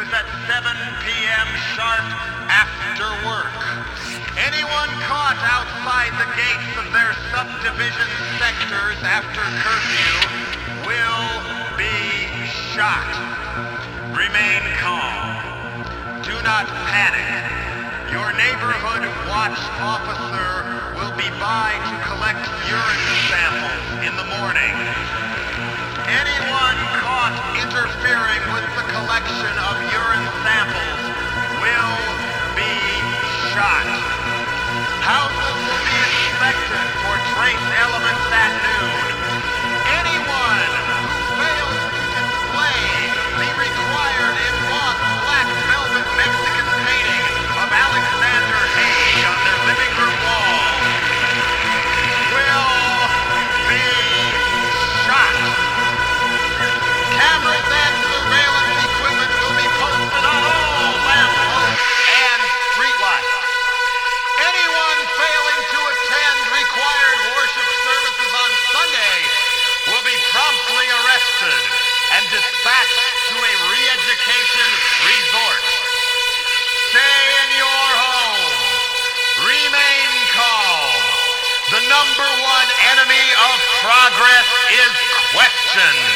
is at 7 p.m. sharp after work. Anyone caught outside the gates of their subdivision sectors after curfew will be shot. Remain calm. Do not panic. Your neighborhood watch officer will be by to collect urine samples in the morning. Anyone caught interfering with the collection of urine samples will be shot. Houses will be inspected for trace elements at noon. Questions.